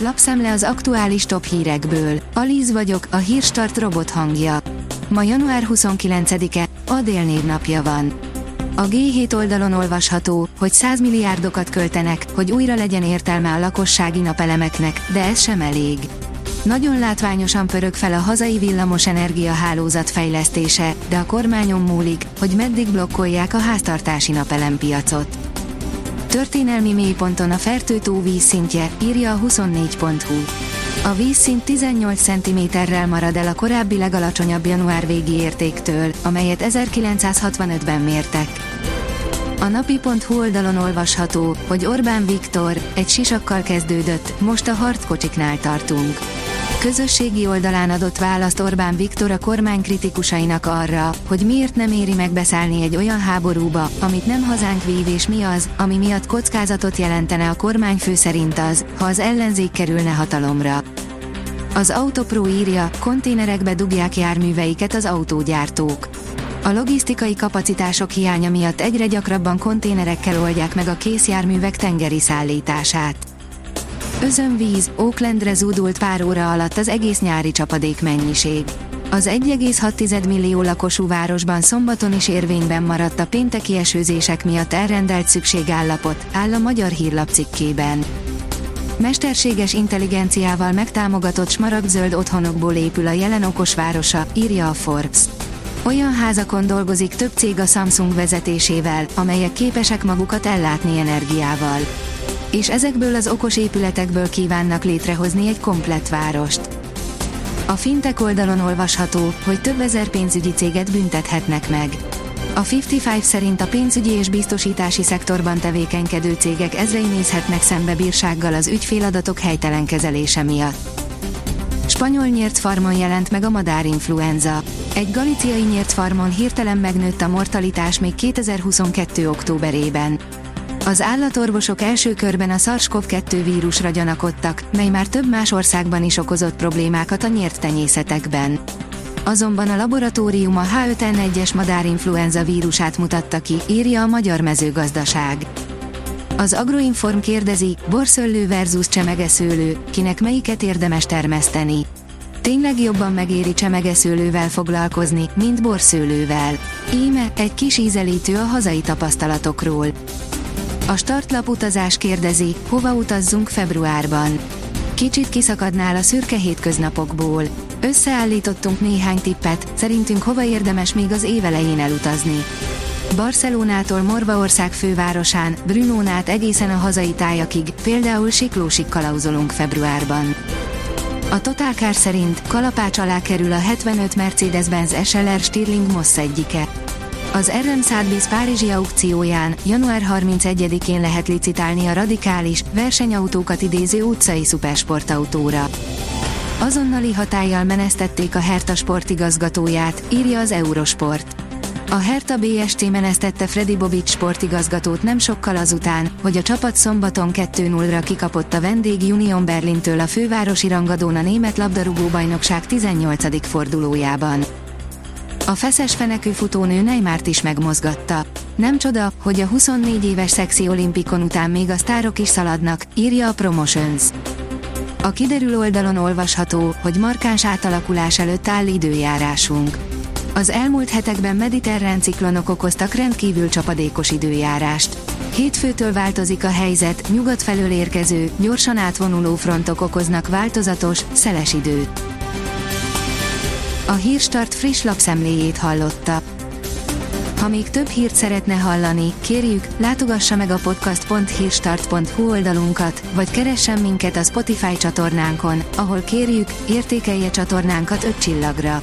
Lapszemle az aktuális top hírekből. Alíz vagyok, a hírstart robot hangja. Ma január 29-e, Adél névnapja van. A G7 oldalon olvasható, hogy 100 milliárdokat költenek, hogy újra legyen értelme a lakossági napelemeknek, de ez sem elég. Nagyon látványosan pörög fel a hazai villamos energiahálózat fejlesztése, de a kormányon múlik, hogy meddig blokkolják a háztartási napelempiacot. Történelmi mélyponton a Fertőtó vízszintje, írja a 24.hu. A vízszint 18 cm-rel marad el a korábbi legalacsonyabb január végi értéktől, amelyet 1965-ben mértek. A napi.hu oldalon olvasható, hogy Orbán Viktor egy sisakkal kezdődött, most a harckocsiknál tartunk közösségi oldalán adott választ Orbán Viktor a kormány kritikusainak arra, hogy miért nem éri megbeszállni egy olyan háborúba, amit nem hazánk vív és mi az, ami miatt kockázatot jelentene a kormányfő szerint az, ha az ellenzék kerülne hatalomra. Az Autopro írja, konténerekbe dugják járműveiket az autógyártók. A logisztikai kapacitások hiánya miatt egyre gyakrabban konténerekkel oldják meg a készjárművek tengeri szállítását. Özönvíz, Oaklandre zúdult pár óra alatt az egész nyári csapadék mennyiség. Az 1,6 millió lakosú városban szombaton is érvényben maradt a pénteki esőzések miatt elrendelt szükségállapot, áll a Magyar Hírlap cikkében. Mesterséges intelligenciával megtámogatott smaragdzöld otthonokból épül a jelen okos városa, írja a Forbes. Olyan házakon dolgozik több cég a Samsung vezetésével, amelyek képesek magukat ellátni energiával és ezekből az okos épületekből kívánnak létrehozni egy komplett várost. A fintek oldalon olvasható, hogy több ezer pénzügyi céget büntethetnek meg. A 55 szerint a pénzügyi és biztosítási szektorban tevékenykedő cégek ezrei nézhetnek szembe bírsággal az ügyféladatok helytelen kezelése miatt. Spanyol nyírt farmon jelent meg a madárinfluenza. Egy galiciai nyírt farmon hirtelen megnőtt a mortalitás még 2022. októberében. Az állatorvosok első körben a SARS-CoV-2 vírusra gyanakodtak, mely már több más országban is okozott problémákat a nyírt tenyészetekben. Azonban a laboratórium a H5N1-es madárinfluenza vírusát mutatta ki, írja a Magyar Mezőgazdaság. Az Agroinform kérdezi, borszöllő versus csemegeszőlő, kinek melyiket érdemes termeszteni. Tényleg jobban megéri csemegeszőlővel foglalkozni, mint borszőlővel. Íme, egy kis ízelítő a hazai tapasztalatokról. A startlap utazás kérdezi, hova utazzunk februárban. Kicsit kiszakadnál a szürke hétköznapokból. Összeállítottunk néhány tippet, szerintünk hova érdemes még az évelején elutazni. Barcelonától Morvaország fővárosán, Brunónát egészen a hazai tájakig, például Siklósig kalauzolunk februárban. A Totalkár szerint kalapács alá kerül a 75 Mercedes-Benz SLR Stirling Moss egyike. Az RM Sotheby's Párizsi aukcióján január 31-én lehet licitálni a radikális, versenyautókat idéző utcai szupersportautóra. Azonnali hatállyal menesztették a Herta sportigazgatóját, írja az Eurosport. A Herta BST menesztette Freddy Bobic sportigazgatót nem sokkal azután, hogy a csapat szombaton 2-0-ra kikapott a vendég Union Berlintől a fővárosi rangadón a német labdarúgó bajnokság 18. fordulójában. A feszes fenekű futónő Neymárt is megmozgatta. Nem csoda, hogy a 24 éves szexi olimpikon után még a sztárok is szaladnak, írja a Promotions. A kiderül oldalon olvasható, hogy markáns átalakulás előtt áll időjárásunk. Az elmúlt hetekben mediterrán ciklonok okoztak rendkívül csapadékos időjárást. Hétfőtől változik a helyzet, nyugat felől érkező, gyorsan átvonuló frontok okoznak változatos, szeles időt. A Hírstart friss lapszemléjét hallotta. Ha még több hírt szeretne hallani, kérjük, látogassa meg a podcast.hírstart.hu oldalunkat, vagy keressen minket a Spotify csatornánkon, ahol kérjük, értékelje csatornánkat 5 csillagra.